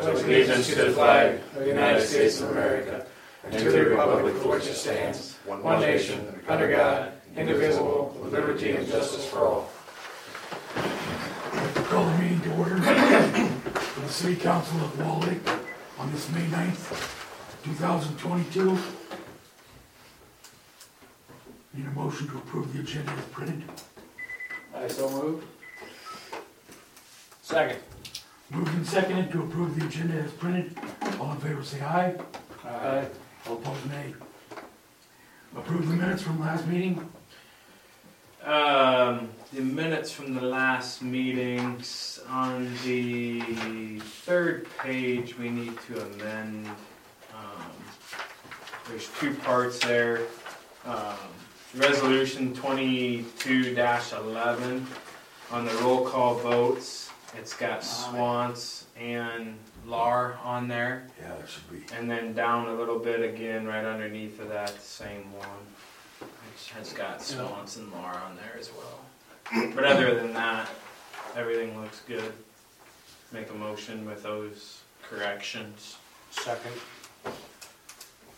pledge allegiance to the flag of the United States of America and to the republic for which it stands, one nation, under God, indivisible, with liberty and justice for all. Call the meeting to order for the City Council of Wall Lake on this May 9th, 2022. Need a motion to approve the agenda as printed. I so move. Second. Moved and seconded to approve the agenda as printed. All in favor say aye. Aye. All opposed nay. Approve the minutes from last meeting. Um, the minutes from the last meetings, on the third page, we need to amend, um, there's two parts there. Um, resolution twenty-two eleven, on the roll call votes, it's got Swans and Lar on there. Yeah, that should be. And then down a little bit again, right underneath of that, same one. Which has got Swans and Lar on there as well. But other than that, everything looks good. Make a motion with those corrections. Second.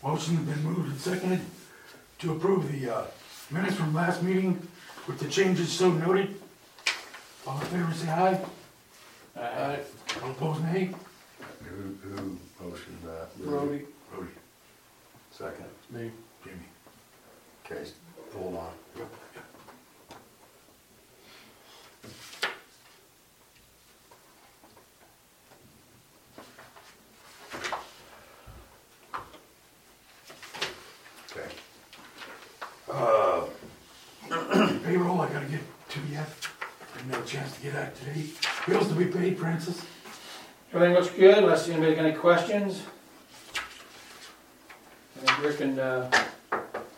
Motion's been moved and seconded to approve the uh, minutes from last meeting with the changes so noted. All in favor say aye. Aye. All opposed nay. Who, who motioned that? Brody. Brody. Second. Me. Jamie. Okay, hold on. Yep, yep. Okay. Uh, Payroll, I gotta get to yet. Didn't have a chance to get at today. Bills to be paid, Francis. Everything looks good, unless anybody got any questions. I think Rick and, uh,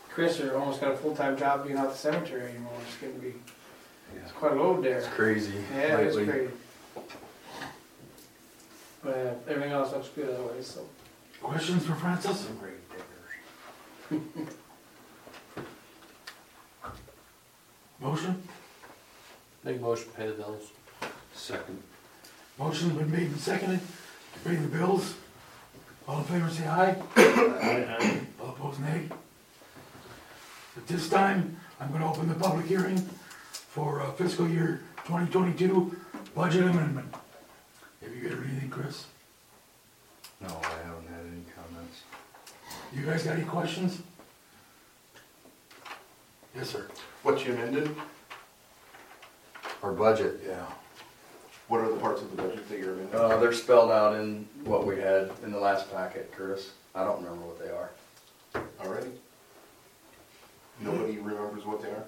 Chris are almost got a full-time job being out the cemetery anymore, it's gonna be, it's quite a load there. it's crazy Yeah, it's lately. great. But uh, everything else looks good otherwise, so. Questions for Francis? Motion? Make motion to pay the bills. Second. Motion's been made and seconded to pay the bills. All in favor say aye. Aye. All opposed, nay. At this time, I'm gonna open the public hearing for uh, fiscal year 2022 budget amendment. Have you got anything, Chris? No, I haven't had any comments. You guys got any questions? Yes, sir. What you amended? Our budget, Yeah. What are the parts of the budget that you're amending? uh, they're spelled out in what we had in the last packet, Curtis. I don't remember what they are. Already? Nobody remembers what they are?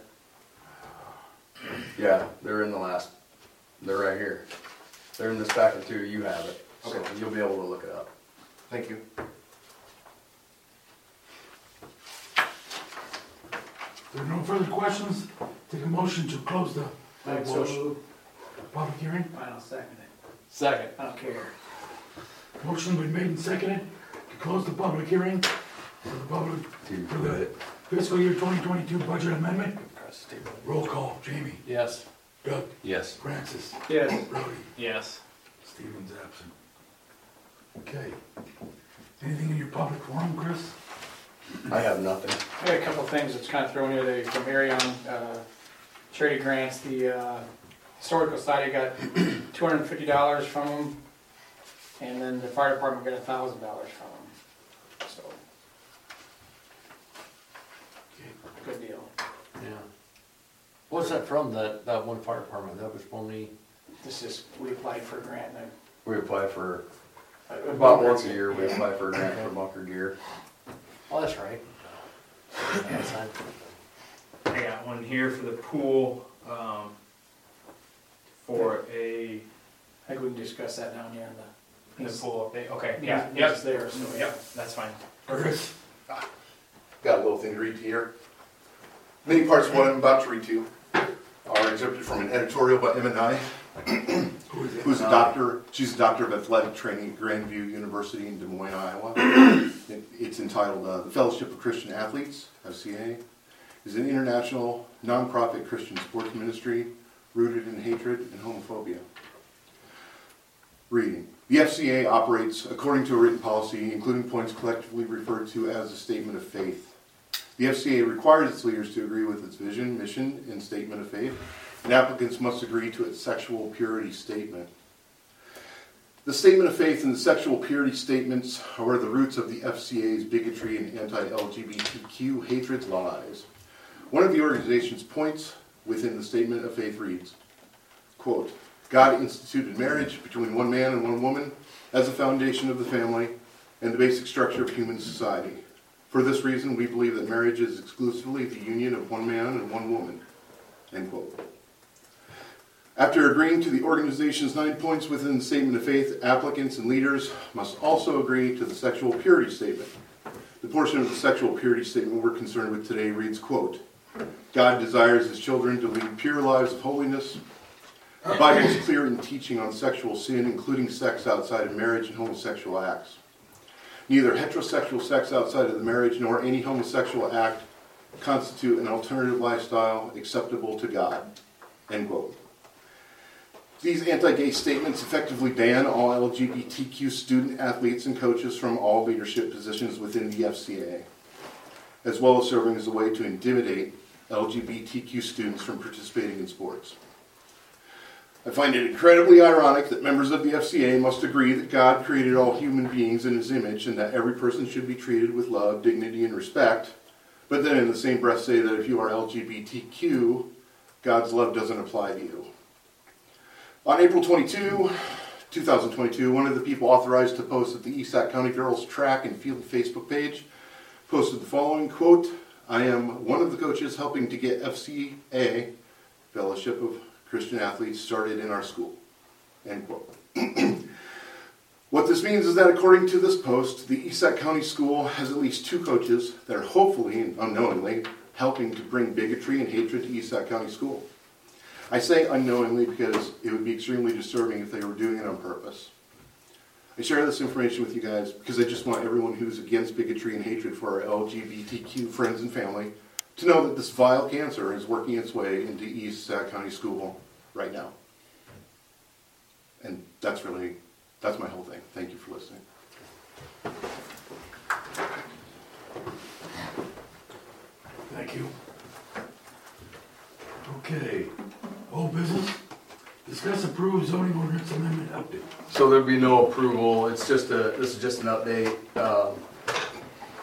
Yeah, they're in the last, they're right here. They're in this packet too, you have it, so Okay. you'll be able to look it up. Thank you. There are no further questions, take a motion to close the Like so moved. Public hearing. I'll second it. Second. I don't care. Motion been made and seconded to close the public hearing for the public, for the fiscal year 2022 budget amendment. Roll call, Jamie, Yes. Doug, Yes. Francis, Yes. Brody, Yes. Stephen's absent. Okay. Anything in your public forum, Chris? I have nothing. I got a couple of things that's kind of thrown here, they, from Arion, uh, charity grants, the, uh, Historical Society got two hundred and fifty dollars from them, and then the fire department got a thousand dollars from them, so, Okay. good deal. Yeah. What's that from, that, that one fire department? That was only, This is, we applied for a grant, and We apply for, I. about once a year, we apply for a grant for bunker gear. oh, that's right. That's fine. I got one here for the pool, um, for a, I think we can discuss that down here in the. the pool update, okay, He's- yeah, he's yep, there, so. yep, that's fine. Chris? Got a little thing to read to you here. Many parts of what I'm about to read to you are excerpted from an editorial by Emma Nye, Who is it? who's a doctor, she's a doctor of athletic training at Grandview University in Des Moines, Iowa. It- It's entitled, uh, "The Fellowship of Christian Athletes," FCA, is an international nonprofit Christian sports ministry rooted in hatred and homophobia. Reading. The FCA operates according to a written policy, including points collectively referred to as a statement of faith. The FCA requires its leaders to agree with its vision, mission, and statement of faith, and applicants must agree to its sexual purity statement. The statement of faith and the sexual purity statements are where the roots of the FCA's bigotry and anti-LGBTQ hatred lies. One of the organization's points within the statement of faith reads, quote, God instituted marriage between one man and one woman as the foundation of the family and the basic structure of human society. For this reason, we believe that marriage is exclusively the union of one man and one woman. End quote. After agreeing to the organization's nine points within the statement of faith, applicants and leaders must also agree to the sexual purity statement. The portion of the sexual purity statement we're concerned with today reads, quote, God desires his children to lead pure lives of holiness. The Bible is clear in teaching on sexual sin, including sex outside of marriage and homosexual acts. Neither heterosexual sex outside of the marriage nor any homosexual act constitute an alternative lifestyle acceptable to God. End quote. These anti-gay statements effectively ban all LGBTQ student athletes and coaches from all leadership positions within the FCA, as well as serving as a way to intimidate LGBTQ students from participating in sports. I find it incredibly ironic that members of the FCA must agree that God created all human beings in his image and that every person should be treated with love, dignity, and respect, but then in the same breath say that if you are LGBTQ, God's love doesn't apply to you. On April 22, 2022, one of the people authorized to post at the East Sac County Girls Track and Field Facebook page posted the following quote I am one of the coaches helping to get FCA, Fellowship of Christian Athletes, started in our school. End quote. what this means is that according to this post, the East Sac County School has at least two coaches that are hopefully and unknowingly helping to bring bigotry and hatred to East Sac County School. I say unknowingly because it would be extremely disturbing if they were doing it on purpose. I share this information with you guys because I just want everyone who's against bigotry and hatred for our LGBTQ friends and family to know that this vile cancer is working its way into East Sac County School right now. And that's really, that's my whole thing. Thank you for listening. Thank you. Okay, old business, discuss approved zoning ordinance amendment update. So there'll be no approval, it's just a, this is just an update. Um,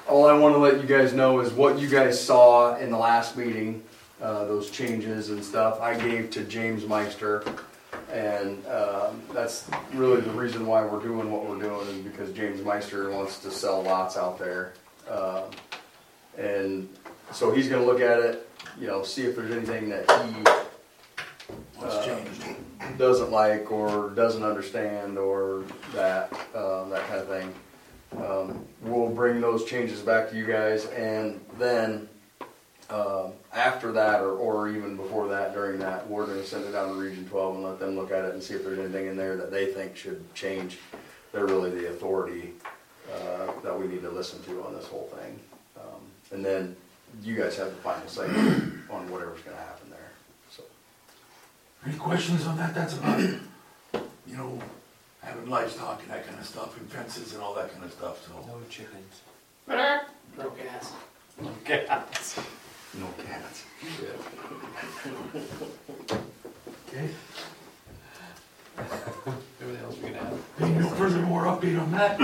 All I wanna let you guys know is what you guys saw in the last meeting, uh, those changes and stuff, I gave to James Meister. And, um, that's really the reason why we're doing what we're doing, is because James Meister wants to sell lots out there. Um, And so he's gonna look at it, you know, see if there's anything that he? Doesn't like or doesn't understand or that, um, that kind of thing. Um, we'll bring those changes back to you guys and then, um, after that or, or even before that, during that, we're gonna send it down to Region twelve and let them look at it and see if there's anything in there that they think should change. They're really the authority, uh, that we need to listen to on this whole thing. Um, And then you guys have the final say on whatever's gonna happen there, so. Any questions on that? That's about, it. you know, having livestock and that kind of stuff, and fences and all that kind of stuff, so. No chickens. No gas. Cats. No cats. Okay, Everything else we can have. being no further more update on that,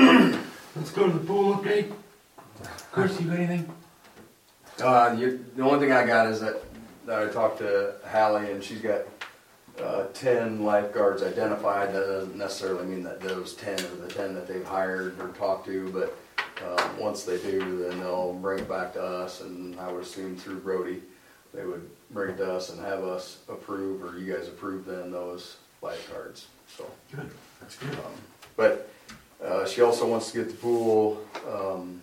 let's go to the pool update. Chris, you got anything? Uh, you, the only thing I got is that, that I talked to Hallie and she's got, uh, ten lifeguards identified. That doesn't necessarily mean that those ten are the ten that they've hired or talked to, but, uh, once they do, then they'll bring it back to us and I would assume through Brody, they would bring it to us and have us approve, or you guys approve then those lifeguards, so. Good, that's good. Um, But uh, she also wants to get the pool um,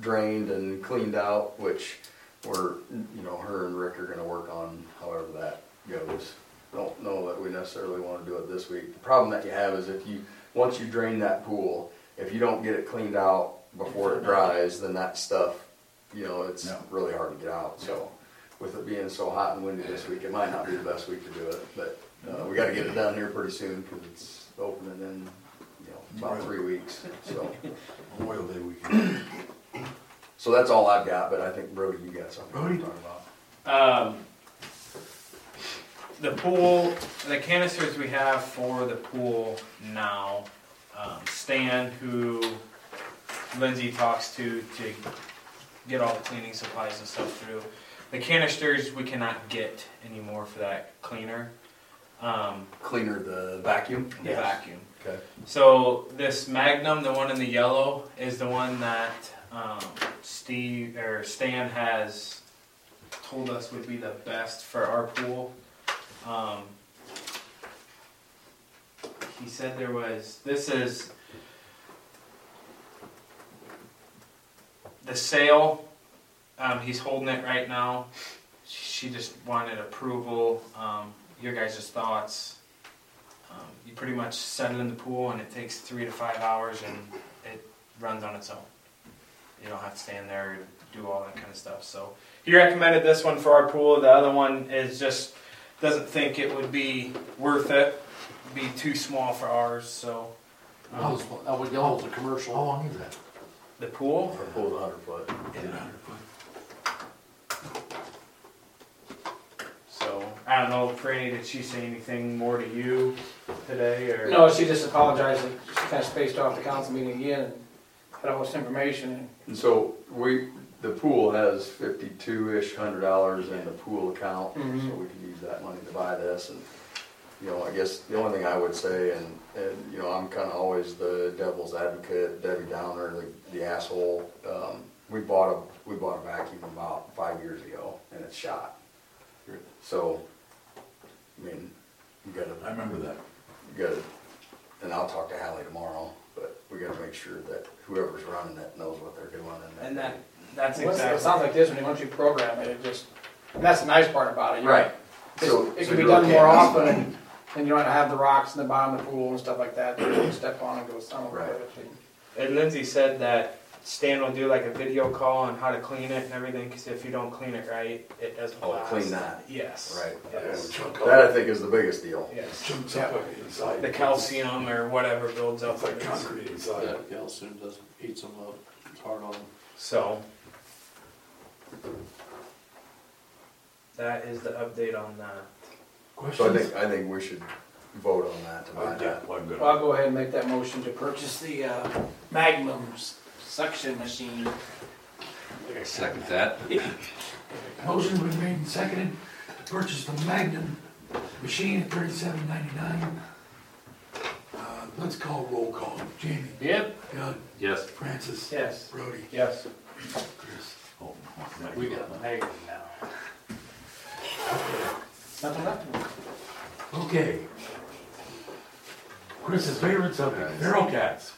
drained and cleaned out, which we're, you know, her and Rick are gonna work on however that goes. Don't know that we necessarily wanna do it this week. The problem that you have is if you, once you drain that pool, if you don't get it cleaned out before it dries, then that stuff, you know, it's No. really hard to get out, so. With it being so hot and windy this week, it might not be the best week to do it, but uh, we gotta get it done here pretty soon, cause it's opening in, you know, about three weeks, so. Memorial Day weekend. So that's all I've got, but I think Brody, you got something Brody? to talk about. Um, the pool, the canisters we have for the pool now, um, Stan, who Lindsay talks to to get all the cleaning supplies and stuff through. The canisters we cannot get anymore for that cleaner. Um, Cleaner the vacuum? the vacuum. Okay. So this Magnum, the one in the yellow, is the one that um, Steve or Stan has told us would be the best for our pool. Um, he said there was. This is the sale. Um, he's holding it right now. She just wanted approval. Um, your guys' thoughts. Um, you pretty much set it in the pool and it takes three to five hours and it runs on its own. You don't have to stand there and do all that kind of stuff. So he recommended this one for our pool. The other one is just doesn't think it would be worth it. Be too small for ours. So um, That was, that was, that was a How commercial. long is that? the pool. Our pool's a hundred foot. Is it hundred foot? So I don't know, Franny, did she say anything more to you today or? No, she just apologized, that she kinda spaced off the council meeting again and had all this information. And so we, the pool has fifty-two-ish hundred dollars in the pool account, so Mhm. we can use that money to buy this and, you know, I guess the only thing I would say, and, and, you know, I'm kinda always the devil's advocate, Debbie Downer, the, the asshole. Um, we bought a, we bought a vacuum about five years ago and it's shot. So, I mean, you gotta, I remember that. you gotta, and I'll talk to Hallie tomorrow, but we gotta make sure that whoever's running it knows what they're doing and. And that that's Well, exactly. It sounds like this, when you, once you program it, it just, and that's the nice part about it. you know, Right. it's- So- It so can be you done really more can't- often and, and you don't have the rocks in the bottom of the pool and stuff like that, that you step on and go some over Right. it. And Lindsay said that Stan will do like a video call on how to clean it and everything, because if you don't clean it right, it doesn't Oh, last. clean that. Yes. Right. Yes. Chunk That I up, think is the biggest deal. Yes. chunks up inside. The calcium or whatever builds up. It's like concrete inside. Yeah, calcium doesn't eats them up, it's hard on them. So. That is the update on that. So I Questions? think, I think we should vote on that to buy that. well, I'm good. Well, I'll go ahead and make that motion to purchase the, uh, Magnum s- suction machine. Second that. Motion been made and seconded to purchase the Magnum machine at thirty-seven ninety-nine. Uh, let's call roll call. Jamie, Yep. Doug, Yes. Francis, Yes. Brody, Yes. Chris. Oh, We got the negative now. Nothing left. Okay. Chris's favorite subject, feral cats.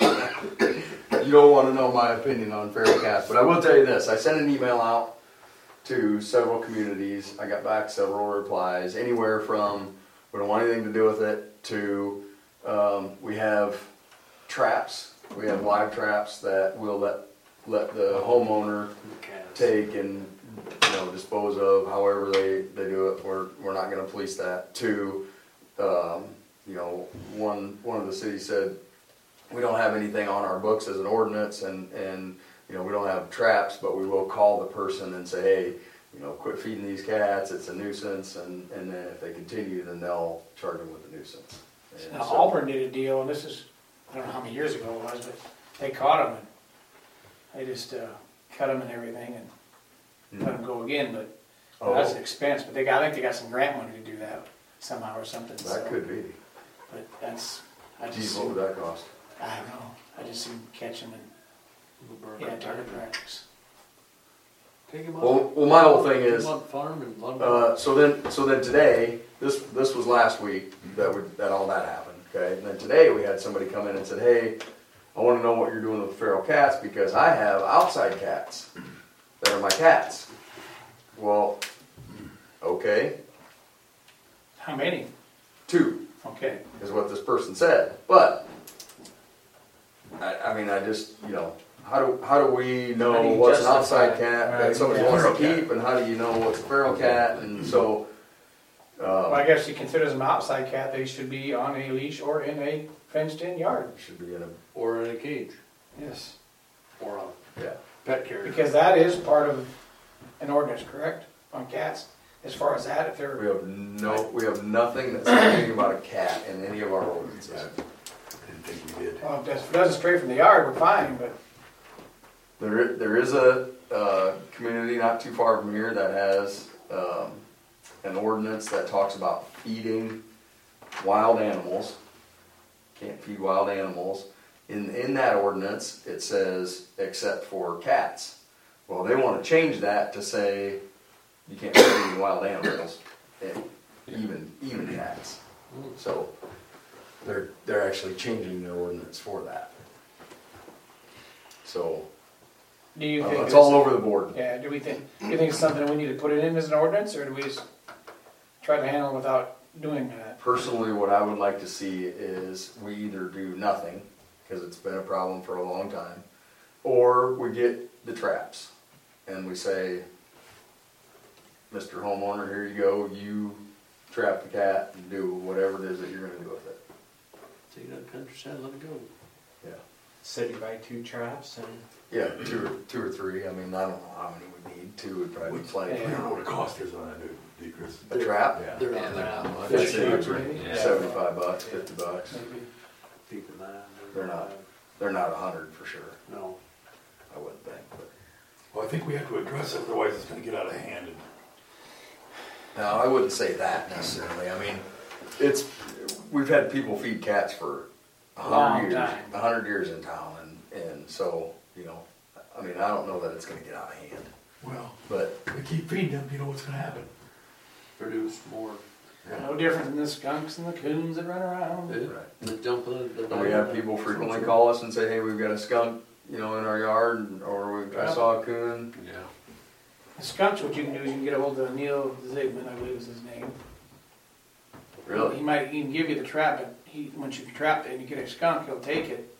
You don't wanna know my opinion on feral cats, but I will tell you this, I sent an email out to several communities, I got back several replies, anywhere from, we don't want anything to do with it, to, um, we have traps, we have live traps that we'll let, let the homeowner take and, you know, dispose of however they, they do it, we're, we're not gonna police that. Two, um, you know, one, one of the cities said, we don't have anything on our books as an ordinance and, and, you know, we don't have traps, but we will call the person and say, hey, you know, quit feeding these cats, it's a nuisance, and, and then if they continue, then they'll charge them with a nuisance. And Now so- Auburn did a deal, and this is, I don't know how many years ago it was, but they caught them and they just, uh, cut them and everything and let them go again, but Oh, that's an expense, but they got, I think they got some grant money to do that somehow or something, so. That could be. But that's, I just, Geez, what would that cost? I don't know, I just seen catch them and, yeah, target practice. Take him Well, out, well, my whole thing is, him on the farm and. Uh, so then, so then today, this, this was last week that would, that all that happened, okay? And then today, we had somebody come in and said, hey, I wanna know what you're doing with feral cats, because I have outside cats that are my cats. Well, okay, How many? two Okay. is what this person said, but I, I mean, I just, you know, how do, how do we How do know what's an outside cat Right, that somebody yeah. wants to keep, and how do you know what's a feral cat, and so, Well, I Um, guess he considers them outside cat, they should be on a leash or in a fenced-in yard. should be in a, Or in a cage, Yes. or a yeah. pet carrier. Because that is part of an ordinance, correct, on cats? As far as that, if We they're, we have no, we have nothing that says anything about a cat in any of our ordinances. I didn't think we did. well, if it doesn't stray from the yard, we're fine, but There, i- there is a, uh, community not too far from here that has, um, an ordinance that talks about feeding wild animals. Can't feed wild animals. In, in that ordinance, it says, except for cats. Well, they wanna change that to say, you can't feed any wild animals, and even, even cats. So, they're, they're actually changing their ordinance for that. So, do you uh, think? it's all over the board. Yeah, do we think, do you think it's something we need to put it in as an ordinance, or do we just try to handle it without doing that? Personally, what I would like to see is we either do nothing, because it's been a problem for a long time, or we get the traps, and we say, Mr. Homeowner, here you go, you trap the cat and do whatever it is that you're gonna do with it. Take that ten percent, let it go. Yeah. City by two traps and Yeah, two or, two or three, I mean, I don't know how many we need, two would probably be I plenty. don't know what the cost is on that, do you, Chris? A trap? Yeah. They're not that much. That's Huge, it. maybe? Yeah. Seventy-five bucks, fifty bucks, Maybe. Deeper than that. They're not. they're not a hundred for sure, No. I wouldn't think, but. Well, I think we have to address it, otherwise it's gonna get out of hand. and- No, I wouldn't say that necessarily. I mean, it's, we've had people feed cats for a Long hundred years, time. a hundred years in town, and, and so, you know, I mean, I don't know that it's gonna get out of hand, Well, but, if we keep feeding them, you know what's gonna happen. Produce more. No different than the skunks and the coons that run around. Yeah, The jumping. the- and we have people frequently call us and say, hey, we've got a skunk, you know, in our yard, and- or we, I saw a coon. Yeah. The skunks, what you can do is you can get a hold of Neil Zigman, I believe is his name. Really? He Really? might even give you the trap, but he, once you trap it and you get a skunk, he'll take it,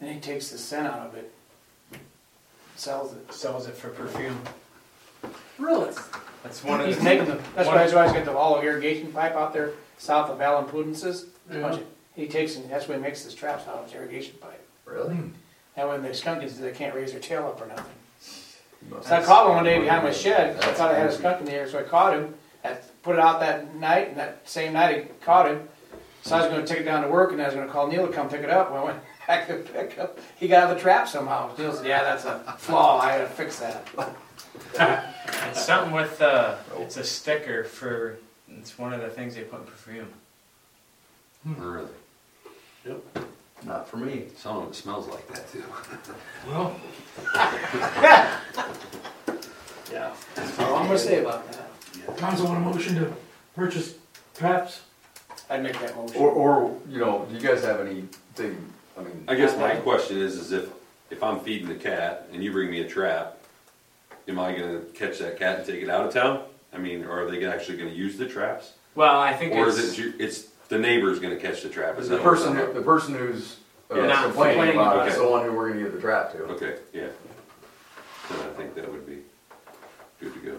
and he takes the scent out of it, sells it. sells it for perfume. Really? That's one of He's the. making the, that's why he's always got the all irrigation pipe out there south of Allen Pudence's. Yeah. He takes, and that's where he makes his traps out of his irrigation pipe. Really? And when the skunk is, they can't raise their tail up or nothing. Must- So I called him one day behind my shed, I thought I had a skunk in the air, so I caught him, I put it out that night, and that same night I caught him. So I was gonna take it down to work, and I was gonna call Neil to come pick it up, when I went back to pick up, he got out of the trap somehow. Neil said, yeah, that's a flaw, I gotta fix that. It's something with uh, it's a sticker for. It's one of the things they put in perfume. Really? Yep. Not for me. Some of it smells like that too. Well, Yeah. That's all I'm gonna say about that. council want a motion to purchase traps? I'd make that motion. Or, or, you know, do you guys have anything, I mean, I guess my question is, is if, if I'm feeding the cat and you bring me a trap, am I gonna catch that cat and take it out of town? I mean, or are they actually gonna use the traps? Well, I think Or it's. is it, it's the neighbor's gonna catch the trap? Is the that what person, it's who- the person who's uh, Yeah, not complaining complaining about about it is it. the one who we're gonna give the trap to. Okay, yeah. Then I think that would be good to go.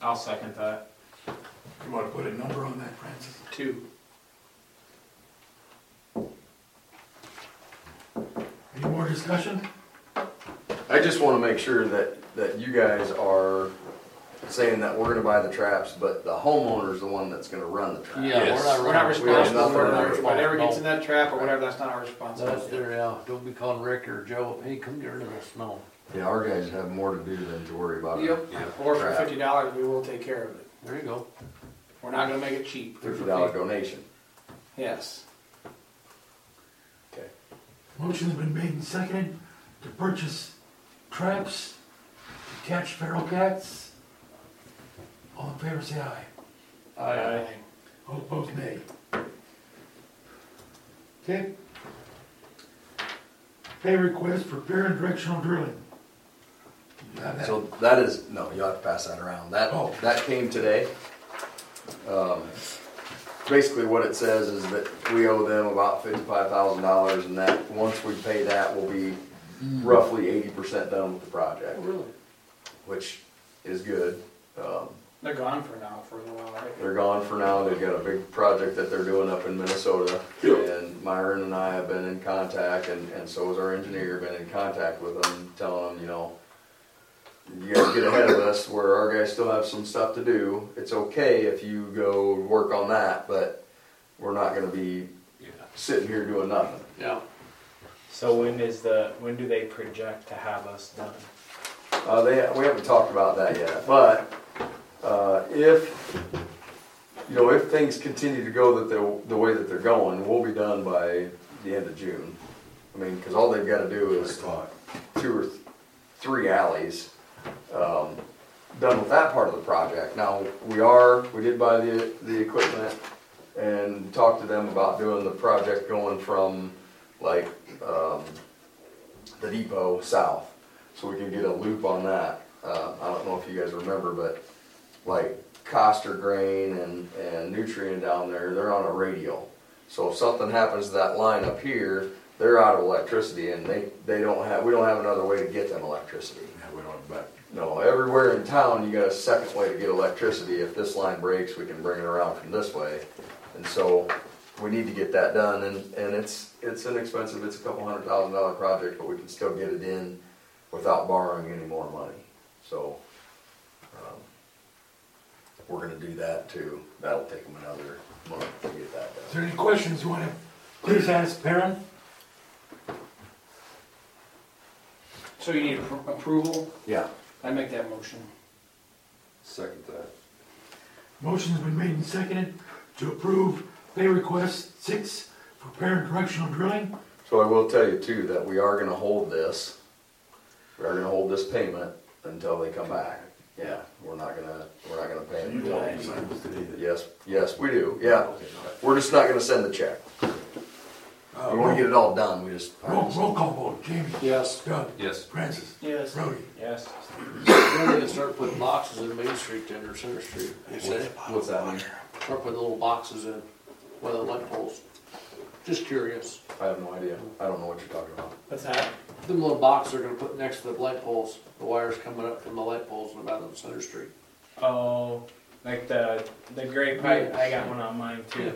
I'll second that. You wanna put a number on that, Francis? Two. Any more discussion? I just wanna make sure that, that you guys are saying that we're gonna buy the traps, but the homeowner's the one that's gonna run the trap. Yeah, Yes. we're not We're not running. We have responsible for nothing it, to- whatever gets in that trap or whatever, that's not our That's responsibility. their, yeah, don't be calling Rick or Joe, hey, come get rid of this, no. Yeah, our guys have more to do than to worry about it. Yep, Yeah. or for Trap. fifty dollars, we will take care of it. There you go. We're not gonna make it cheap. Fifty dollar donation. Yes. Okay. Motion's been made and seconded to purchase traps to catch feral cats. All in favor, say aye. I, All opposed, nay. Okay. Pay request for Perrin directional drilling. You have that? So that is, no, you'll have to pass that around. That, Oh. that came today. Um, Basically what it says is that we owe them about fifty-five thousand dollars and that, once we pay that, we'll be roughly eighty percent done with the project, really? which is good. Um, They're gone for now for a little while, right? They're gone for now. They've got a big project that they're doing up in Minnesota. And Myron and I have been in contact and, and so has our engineer, been in contact with them, telling them, you know, you guys get ahead of us where our guys still have some stuff to do. It's okay if you go work on that, but we're not gonna be sitting here doing nothing. Yeah, So when is the, when do they project to have us done? Uh, they, we haven't talked about that yet, but, uh, if, you know, if things continue to go that the, the way that they're going, we'll be done by the end of June. I mean, cause all they've gotta do is two or th- three alleys, um, done with that part of the project. Now, we are, we did buy the, the equipment and talked to them about doing the project going from like, um, the depot south so we can get a loop on that. Uh, I don't know if you guys remember, but like Coster Grain and, and Nutrient down there, they're on a radial. So if something happens to that line up here, they're out of electricity and they, they don't have, we don't have another way to get them electricity. Yeah, we don't, but No, everywhere in town, you got a second way to get electricity. If this line breaks, we can bring it around from this way. And so we need to get that done and, and it's, it's inexpensive. It's a couple hundred thousand dollar project, but we can still get it in without borrowing any more money. So, um, we're gonna do that too. That'll take them another month to get that done. Is there any questions you wanna, please ask Perrin? So you need appro- approval? Yeah, I make that motion. Second that. Motion's been made and seconded to approve pay request six for Perrin Directional Drilling. so I will tell you too, that we are gonna hold this. We are gonna hold this payment until they come back. Yeah, we're not gonna, we're not gonna pay them. until- Yes, yes, we do, yeah. We're just not gonna send the check. Uh, We wanna get it all done, we just. Roll, roll call vote, Jamie, yes. Doug, Yes. Francis, Yes. Brody. Yes. Then they can start putting boxes in Main Street then, or Center Street, they say. What's that mean? Start putting little boxes in, by the light poles. Just curious. I have no idea. I don't know what you're talking about. What's that? Them little boxes they're gonna put next to the light poles, the wires coming up from the light poles and about on Center Street. Oh, like the, the gray pipe, I got one on mine too.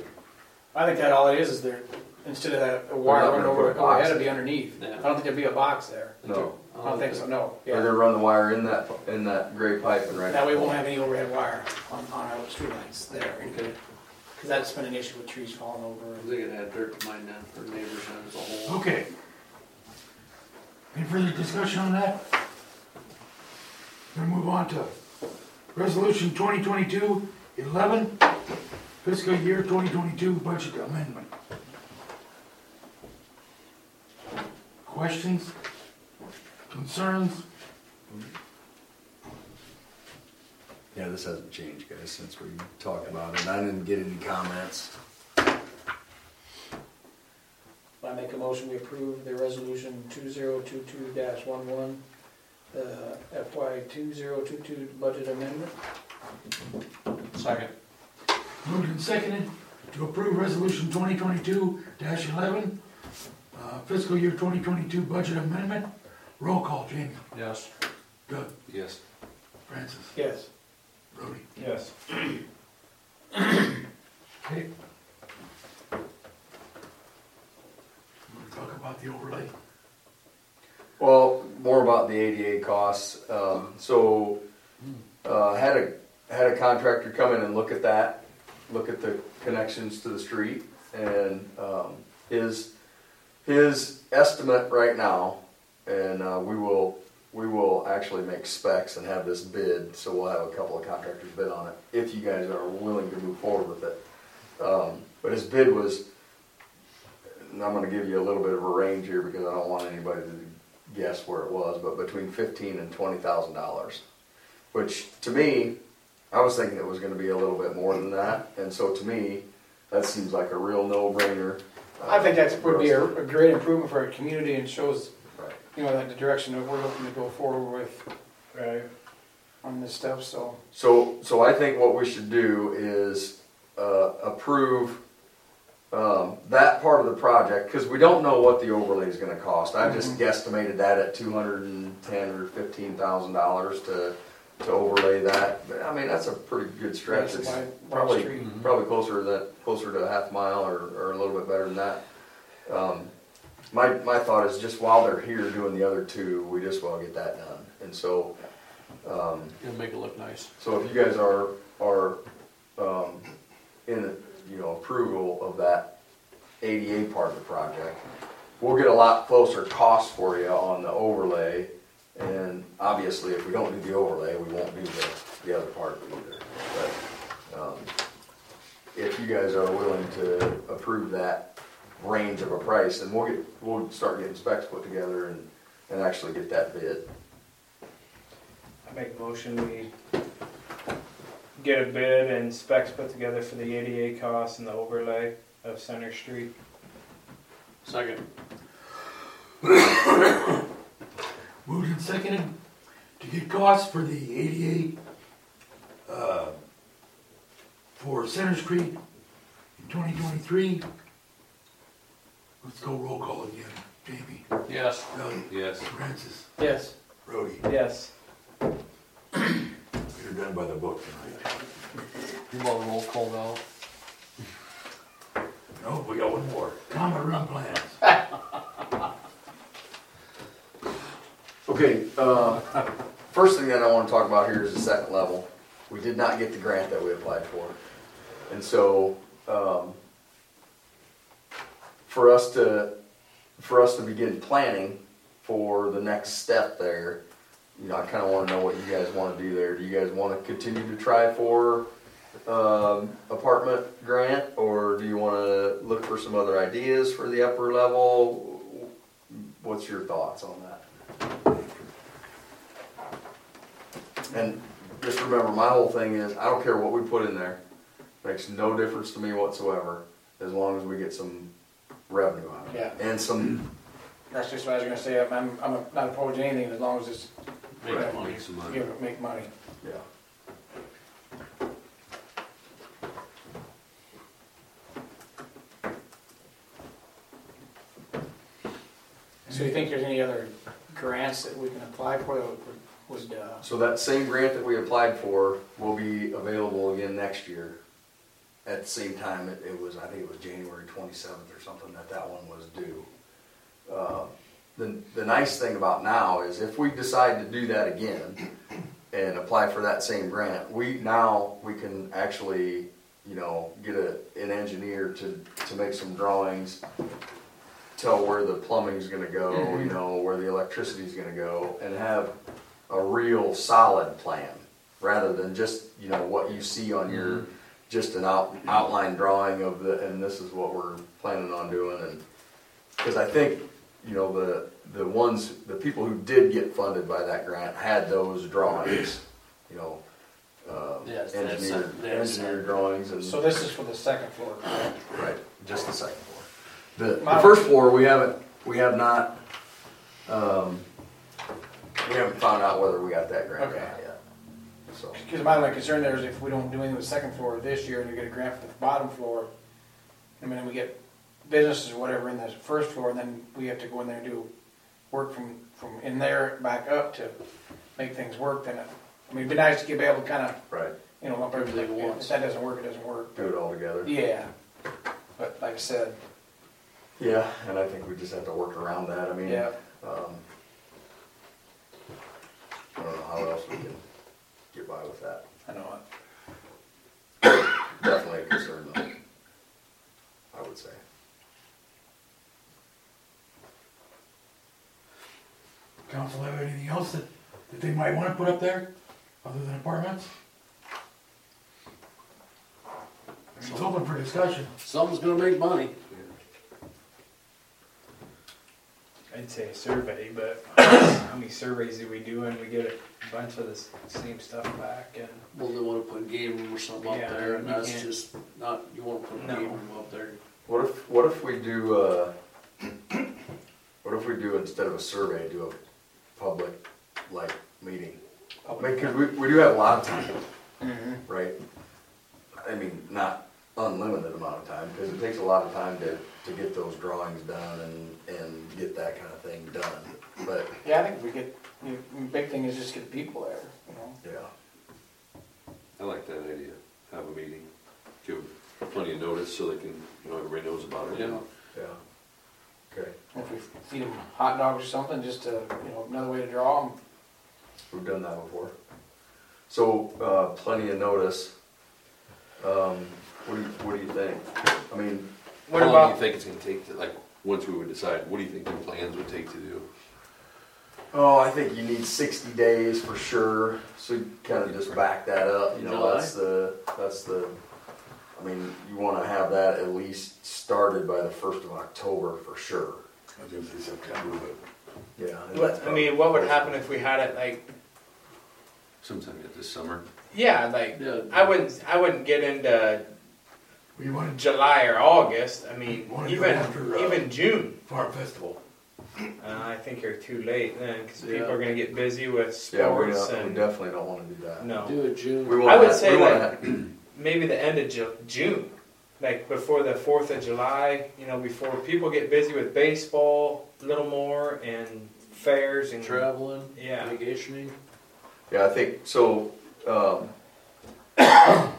I think that all it is is there, instead of that wire not running gonna over, put a overhead, box. it'd be underneath. I don't think there'd be a box there. No. I don't think so, no, They're gonna run the wire in that, in that gray pipe and right. That way we won't have any overhead wire on, on our streetlights there. Okay. Cause that's been an issue with trees falling over. They could add dirt to mine then, or neighbors then as a whole. Okay. Any further discussion on that? Gonna move on to resolution 2022-11, fiscal year twenty twenty-two budget amendment. Questions? Concerns? Yeah, this hasn't changed, guys, since we talked about it. I didn't get any comments. I make a motion, we approve the resolution two zero two two dash one one, the FY two zero two two budget amendment. Second. Moved and seconded to approve resolution 2022-11, uh, fiscal year twenty twenty-two budget amendment. Roll call, Jamie. Yes. Doug. Yes. Francis. Yes. Brody. Yes. Okay. We'll talk about the overlay. Well, more about the ADA costs. Um, so, uh, had a, had a contractor come in and look at that, look at the connections to the street. And, um, his, his estimate right now, and, uh, we will, we will actually make specs and have this bid, so we'll have a couple of contractors bid on it, if you guys are willing to move forward with it. Um, but his bid was, and I'm gonna give you a little bit of a range here because I don't want anybody to guess where it was, but between fifteen and twenty thousand dollars. Which, to me, I was thinking it was gonna be a little bit more than that, and so to me, that seems like a real no-brainer. uh, I think that would be a, to- a great improvement for our community and shows. You know, that the direction that we're looking to go forward with Right. on this stuff, so. So, so I think what we should do is, uh, approve, um, that part of the project, cause we don't know what the overlay is gonna cost. I just guesstimated that at two hundred and ten or fifteen thousand dollars to, to overlay that. But, I mean, that's a pretty good stretch. It's by- by probably, street. probably closer to that, closer to a half mile or, or a little bit better than that. Um, my, my thought is just while they're here doing the other two, we just wanna get that done. And so, um, It'll make it look nice. so if you guys are, are, um, in, you know, approval of that ADA part of the project, we'll get a lot closer cost for you on the overlay. And obviously, if we don't do the overlay, we won't do the, the other part either. But, um, if you guys are willing to approve that range of a price, and we'll get, we'll start getting specs put together and, and actually get that bid. I make a motion, we get a bid and specs put together for the ADA costs and the overlay of Center Street. Second. Moved and seconded to get costs for the ADA, uh, for Center Street in twenty twenty-three. Let's go roll call again. Jamie, Yes. Doug, Yes. Francis, Yes. Brody. Yes. You're done by the book tonight. You want a roll call now? No, we got one more. Common run plans. Okay, uh, first thing that I wanna talk about here is the second level. We did not get the grant that we applied for. And so, um, for us to, for us to begin planning for the next step there, you know, I kinda wanna know what you guys wanna do there. Do you guys wanna continue to try for, um, apartment grant? Or do you wanna look for some other ideas for the upper level? What's your thoughts on that? And just remember, my whole thing is, I don't care what we put in there, makes no difference to me whatsoever, as long as we get some revenue out of it. Yeah. And some, That's just what I was gonna say, I'm, I'm I'm not opposed to anything as long as it's, Make Right. money. Make some money. give make money. yeah. So you think there's any other grants that we can apply for that would, would, uh, So that same grant that we applied for will be available again next year. At the same time, it, it was, I think it was January twenty-seventh or something that that one was due. Uh, The, the nice thing about now is if we decide to do that again and apply for that same grant, we, now, we can actually, you know, get a, an engineer to, to make some drawings, tell where the plumbing's gonna go, you know, where the electricity's gonna go, and have a real solid plan, rather than just, you know, what you see on your, just an out, outline drawing of the, and this is what we're planning on doing, and, cause I think, you know, the, the ones, the people who did get funded by that grant had those drawings, you know, uh, Yes, that's- engineered, that's- engineered drawings and. so this is for the second floor, correct? Right, just the second floor. The, the My- first floor, we haven't, we have not, um, we haven't found out whether we got that grant or Okay. not yet. So, Because my only concern there is if we don't do anything with the second floor this year and we get a grant for the bottom floor, I mean, we get businesses or whatever in the first floor, and then we have to go in there and do work from, from in there back up to make things work, then, it- I mean, it'd be nice to be able to kind of, right, you know, lump everything, at once. if that doesn't work, it doesn't work. do it all together. Yeah, but like I said, Yeah, and I think we just have to work around that, I mean, yeah, um, I don't know how else we can by with that. I know it. Definitely a concern though, I would say. Council have anything else that, that they might wanna put up there, other than apartments? It's open for discussion. Something's gonna make money. I'd say a survey, but how many surveys do we do and we get a bunch of the s- same stuff back and Well, they wanna put a game room or something up Yeah, there, and you that's can't- just not, you wanna put a No. game room up there. What if, what if we do, uh, what if we do, instead of a survey, do a public, like, meeting? I mean, cause we, we do have a lot of time, Mhm. right? I mean, not unlimited amount of time, cause it takes a lot of time to, to get those drawings done and, and get that kind of thing done. But, Yeah, I think we get, the big thing is just get people there, you know? yeah, I like that idea, have a meeting. Give plenty of notice so they can, you know, everybody knows about it. Yeah. Yeah. Okay, If we feed them hot dogs or something, just to, you know, another way to draw them. we've done that before. So, uh, plenty of notice. Um, what do you, what do you think? I mean, What How long do about, you think it's gonna take to, like, once we would decide, what do you think the plans would take to do? oh, I think you need sixty days for sure, so you kinda just back that up, you know, July? that's the, that's the, I mean, you wanna have that at least started by the first of October for sure. I was gonna say September, but Yeah. what, I mean, what would happen if we had it like, Sometime yet this summer? yeah, like, Yeah. I wouldn't, I wouldn't get into we wanted July or August, I mean, Wanna do even, after, uh, even June. Farm Festival. Uh, I think you're too late then, because Yeah. people are gonna get busy with Yeah, we sports don't, we and, definitely don't wanna do that. no. Do it June. We I wanna would have- say we wanna like, maybe the end of Ju- June, like before the Fourth of July, you know, before people get busy with baseball a little more and fairs and. Traveling, Yeah. vacationing. Yeah, I think, so, um,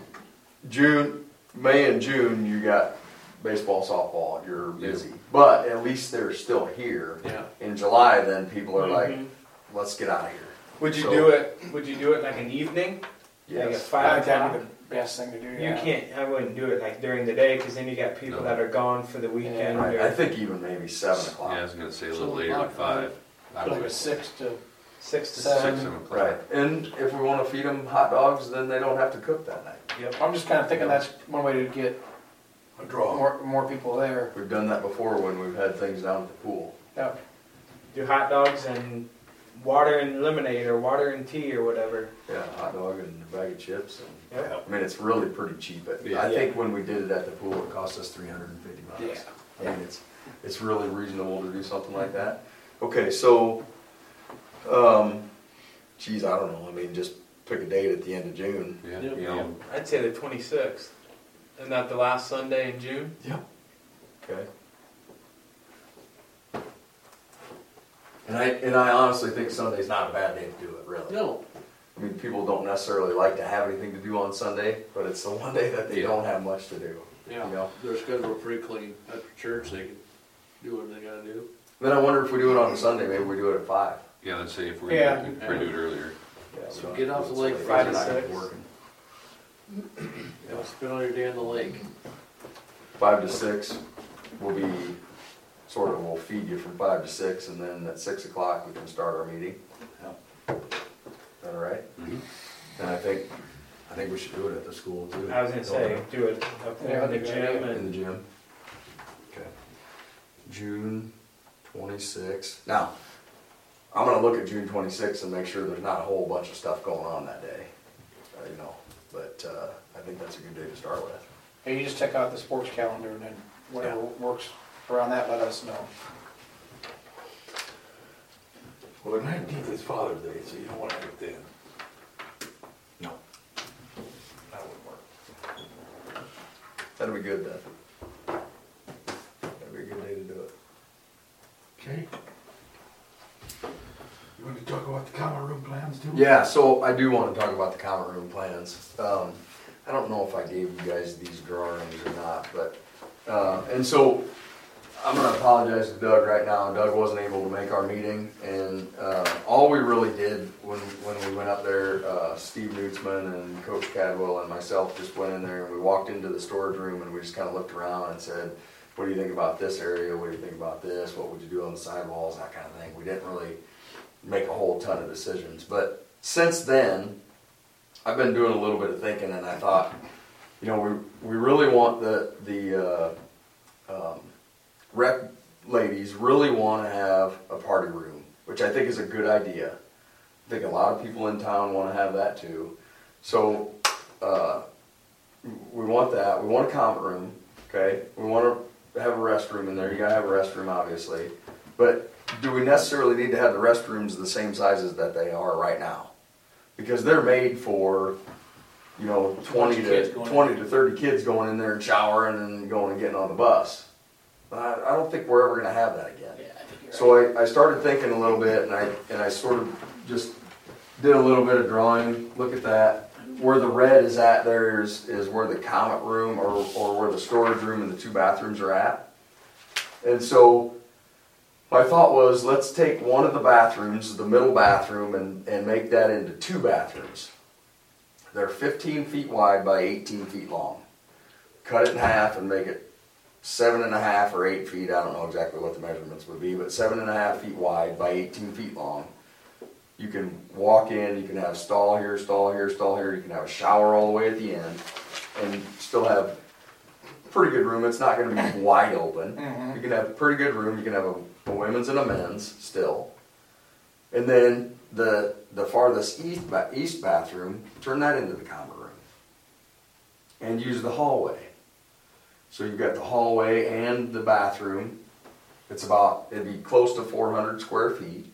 June, May and June, you got baseball, softball, you're busy. But at least they're still here. Yeah. In July, then people are like, Mhm. let's get out of here. Would you So- do it, would you do it like an evening? Like at Yes. Five think that'd o'clock? be the best thing to do, You yeah. can't, I wouldn't do it like during the day, cause then you got people No. that are gone for the weekend. I, I or think even maybe seven o'clock. Yeah, I o'clock. was gonna say a little later, like like five. I Like would a six to, Six to Seven. seven. Six, seven o'clock. Right, and if we wanna feed them hot dogs, then they don't have to cook that night. Yep. I'm just kinda thinking that's one way to get A draw. more, more people there. We've done that before when we've had things down at the pool. Yeah. Do hot dogs and water and lemonade or water and tea or whatever. Yeah, hot dog and a bag of chips and, Yep. I mean, it's really pretty cheap. It- Yeah. I think when we did it at the pool, it cost us three hundred and fifty bucks. I mean, it's, it's really reasonable to do something like that. Okay, so, um, geez, I don't know, I mean, just pick a date at the end of June. Yeah, Yep. you know, I'd say the twenty-sixth. Isn't that the last Sunday in June? Yep. Okay. And I, and I honestly think Sunday's not a bad day to do it, really. No, I mean, people don't necessarily like to have anything to do on Sunday, but it's the one day that they Yeah. don't have much to do. yeah, You know? their schedule pretty clean. After church, they can do what they gotta do. Then I wonder if we do it on a Sunday, maybe we do it at five. yeah, let's say if we're Yeah. gonna, if we're do it earlier. Yeah, we So get off the lake Sunday. five to We're not six. Yeah, spend all your day on the lake. Five to six will be, sort of, we'll feed you from five to six, and then at six o'clock, we can start our meeting. Is that all right? Mhm. And I think, I think we should do it at the school too. I was gonna say, do it up there in the Yeah, gym In and, the gym. Okay. June twenty-sixth. Now, I'm gonna look at June twenty-sixth and make sure there's not a whole bunch of stuff going on that day. Uh, You know, but, uh, I think that's a good day to start with. Hey, you just check out the sports calendar and then whatever works around that, let us know. Well, the nineteenth is Father's Day, so you don't wanna have it then. No. That wouldn't work. That'd be good then. That'd be a good day to do it. Okay? You want to talk about the common room plans too? Yeah, so I do wanna talk about the common room plans. Um, I don't know if I gave you guys these drawings or not, but, uh, and so, I'm gonna apologize to Doug right now, Doug wasn't able to make our meeting, and, uh, all we really did when, when we went up there, uh, Steve Nutzman and Coach Cadwell and myself just went in there and we walked into the storage room and we just kinda looked around and said, what do you think about this area, what do you think about this, what would you do on the sidewalls, that kinda thing, we didn't really make a whole ton of decisions. But since then, I've been doing a little bit of thinking, and I thought, you know, we we really want the the uh, um, rec ladies really want to have a party room, which I think is a good idea. I think a lot of people in town want to have that too. So uh, we want that. We want a common room. Okay, we want to have a restroom in there. You gotta have a restroom, obviously. But do we necessarily need to have the restrooms the same sizes that they are right now? Because they're made for, you know, twenty to, going twenty to thirty kids going in there and showering and going and getting on the bus. I, I don't think we're ever gonna have that again. Yeah, I think you're So I, I started thinking a little bit and I, and I sort of just did a little bit of drawing, look at that. where the red is at there is, is where the comet room or, or where the storage room and the two bathrooms are at. And so my thought was let's take one of the bathrooms, the middle bathroom, and, and make that into two bathrooms. They're 15 feet wide by 18 feet long. Cut it in half and make it seven and a half or eight feet. I don't know exactly what the measurements would be, but seven and a half feet wide by 18 feet long. You can walk in, you can have a stall here, stall here, stall here. You can have a shower all the way at the end and still have pretty good room. It's not going to be wide open. Mhm. You can have a pretty good room. You can have a, women's and a men's still. And then the the farthest east east bathroom, turn that into the common room. And use the hallway. So you've got the hallway and the bathroom. It's about it'd be close to 400 square feet.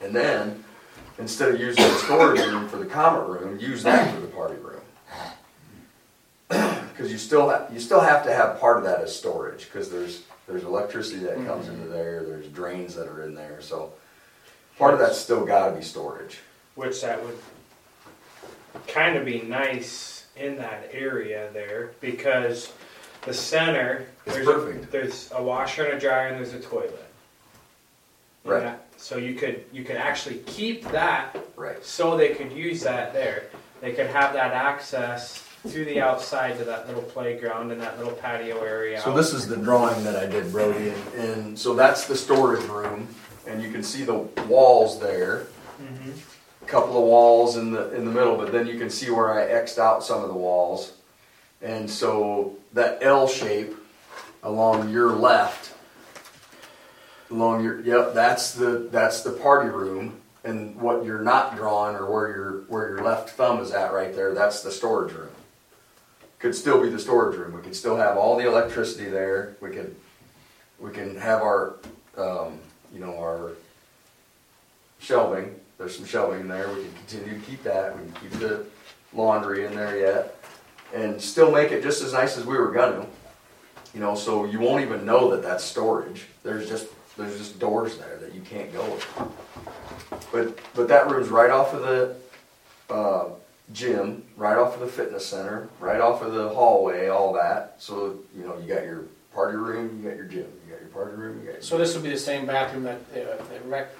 And then instead of using the storage room for the common room, use that for the party room. Because you still have you still have to have part of that as storage because there's there's electricity that comes mm-hmm. into there. There's drains that are in there. So part of that's still got to be storage. Which that would kind of be nice in that area there because the center It's there's perfect. A, there's a washer and a dryer and there's a toilet. And Right. that- so you could you could actually keep that Right. so they could use that there. They could have that access to the outside to that little playground and that little patio area. So this is the drawing that I did, Brody, and, and so that's the storage room, and you can see the walls there. Mhm. A couple of walls in the in the middle, but then you can see where I xed out some of the walls, and so that L shape along your left, along your yep, that's the that's the party room, and what you're not drawing or where your where your left thumb is at right there, that's the storage room. Could still be the storage room. We could still have all the electricity there. We could we can have our um, you know our shelving. There's some shelving in there. We can continue to keep that. We can keep the laundry in there yet, and still make it just as nice as we were gonna. You know, so you won't even know that that's storage. There's just there's just doors there that you can't go with. But but that room's right off of the uh, gym, right off of the fitness center, right off of the hallway, all that. So you know you got your party room, you got your gym, you got your party room, you got your So this would be the same bathroom that uh, the rec,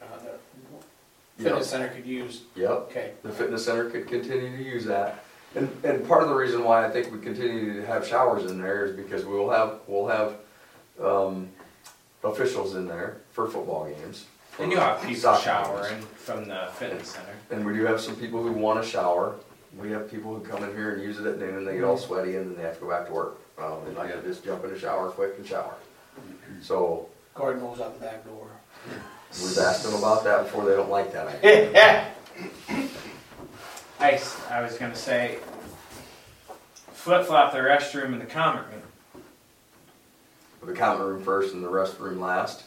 uh, the fitness center could use? Yep. Okay. The fitness center could continue to use that. And, and part of the reason why I think we continue to have showers in there is because we'll have, we'll have, um, officials in there for football games. And you have people Soccer showering from the fitness center. And we do have some people who want to shower. We have people who come in here and use it at noon and they get all sweaty and then they have to go back to work. Um, they like to just jump in the shower quick and shower. So Gordon goes out the back door. we've asked them about that before. They don't like that. idea. I, s- I was gonna say, flip flop the restroom and the common room. the common room first and the restroom last.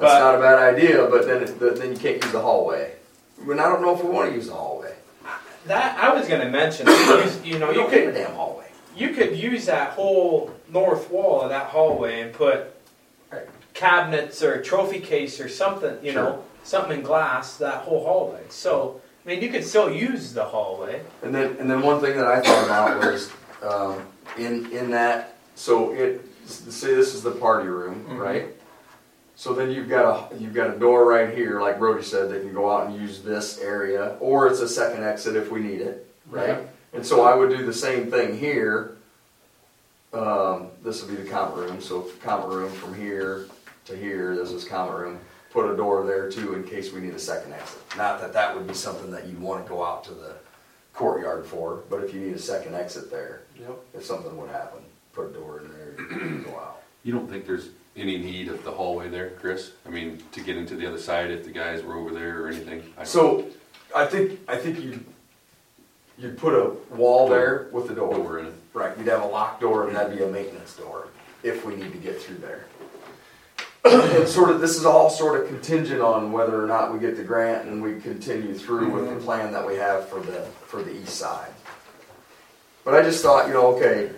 But- That's not a bad idea, but then it, but then you can't use the hallway. I I don't know if we want to use the hallway. That I was gonna mention. that you, you know, you could damn hallway. you could use that whole north wall of that hallway and put cabinets or a trophy case or something. You Sure. know, something in glass that whole hallway. So I mean, you could still use the hallway. And then and then one thing that I thought about was um, in in that. So it say this is the party room, Mhm. right? So then you've got a you've got a door right here, like Brody said, they can go out and use this area, or it's a second exit if we need it, right? Yeah. And so I would do the same thing here. Um, this would be the common room, so common room from here to here, this is common room. Put a door there too in case we need a second exit. Not that that would be something that you'd want to go out to the courtyard for, but if you need a second exit there, Yep. if something would happen, put a door in there, you can go out. You don't think there's any need of the hallway there, Chris? I mean, to get into the other side if the guys were over there or anything? I- So I think I think you you'd put a wall there with a door. Door in it. Right, you'd have a locked door and that'd be a maintenance door if we need to get through there. and sort of, this is all sort of contingent on whether or not we get the grant and we continue through with the mm-hmm. plan that we have for the, for the east side. But I just thought, you know, okay,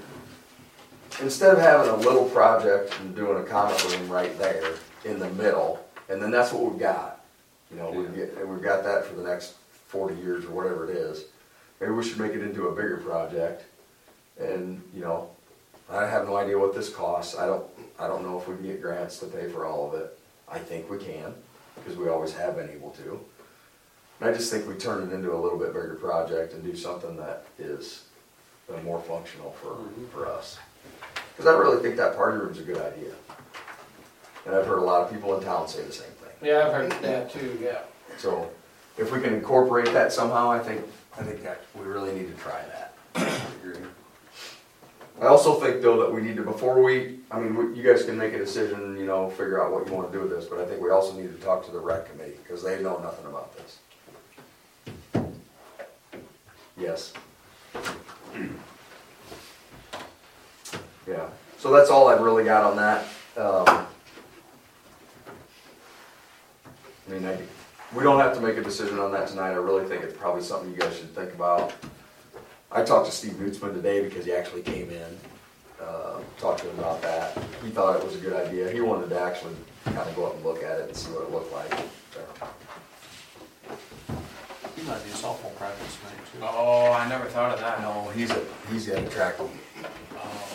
instead of having a little project and doing a common room right there in the middle, and then that's what we've got. You know, we've, get- and we've got that for the next forty years or whatever it is. maybe we should make it into a bigger project. And, you know, I have no idea what this costs, I don't, I don't know if we can get grants to pay for all of it. I think we can, because we always have been able to. And I just think we turn it into a little bit bigger project and do something that is uh, more functional for, for us. Because I really think that party room's a good idea. And I've heard a lot of people in town say the same thing. Yeah, I've heard that too, yeah. So if we can incorporate that somehow, I think, I think that we really need to try that. Agree. I also think though that we need to, before we, I mean, we- you guys can make a decision, you know, figure out what you wanna do with this, but I think we also need to talk to the rec committee, because they know nothing about this. Yes. Yeah, so that's all I've really got on that. Um, I mean, I, we don't have to make a decision on that tonight, I really think it's probably something you guys should think about. I talked to Steve Bootsman today because he actually came in, uh, talked to him about that. He thought it was a good idea. He wanted to actually kind of go up and look at it and see what it looked like. He might be a softball practice tonight too. Oh, I never thought of that. No, he's a, he's got a track, Oh.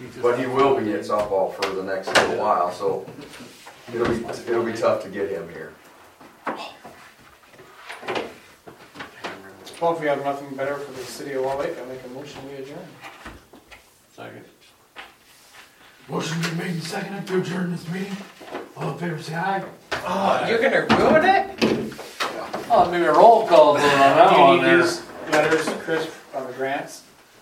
He just- but he will be at softball for the next little while, so it'll be, it'll be tough to get him here. Well, if we have nothing better for the city of Wall Lake, I make a motion we adjourn. Second. Motion been made and seconded to adjourn this meeting. All in favor, say aye. Oh, you're gonna ruin it? Oh, maybe a roll call vote on that Do you one need there. these letters, Chris, on the grants?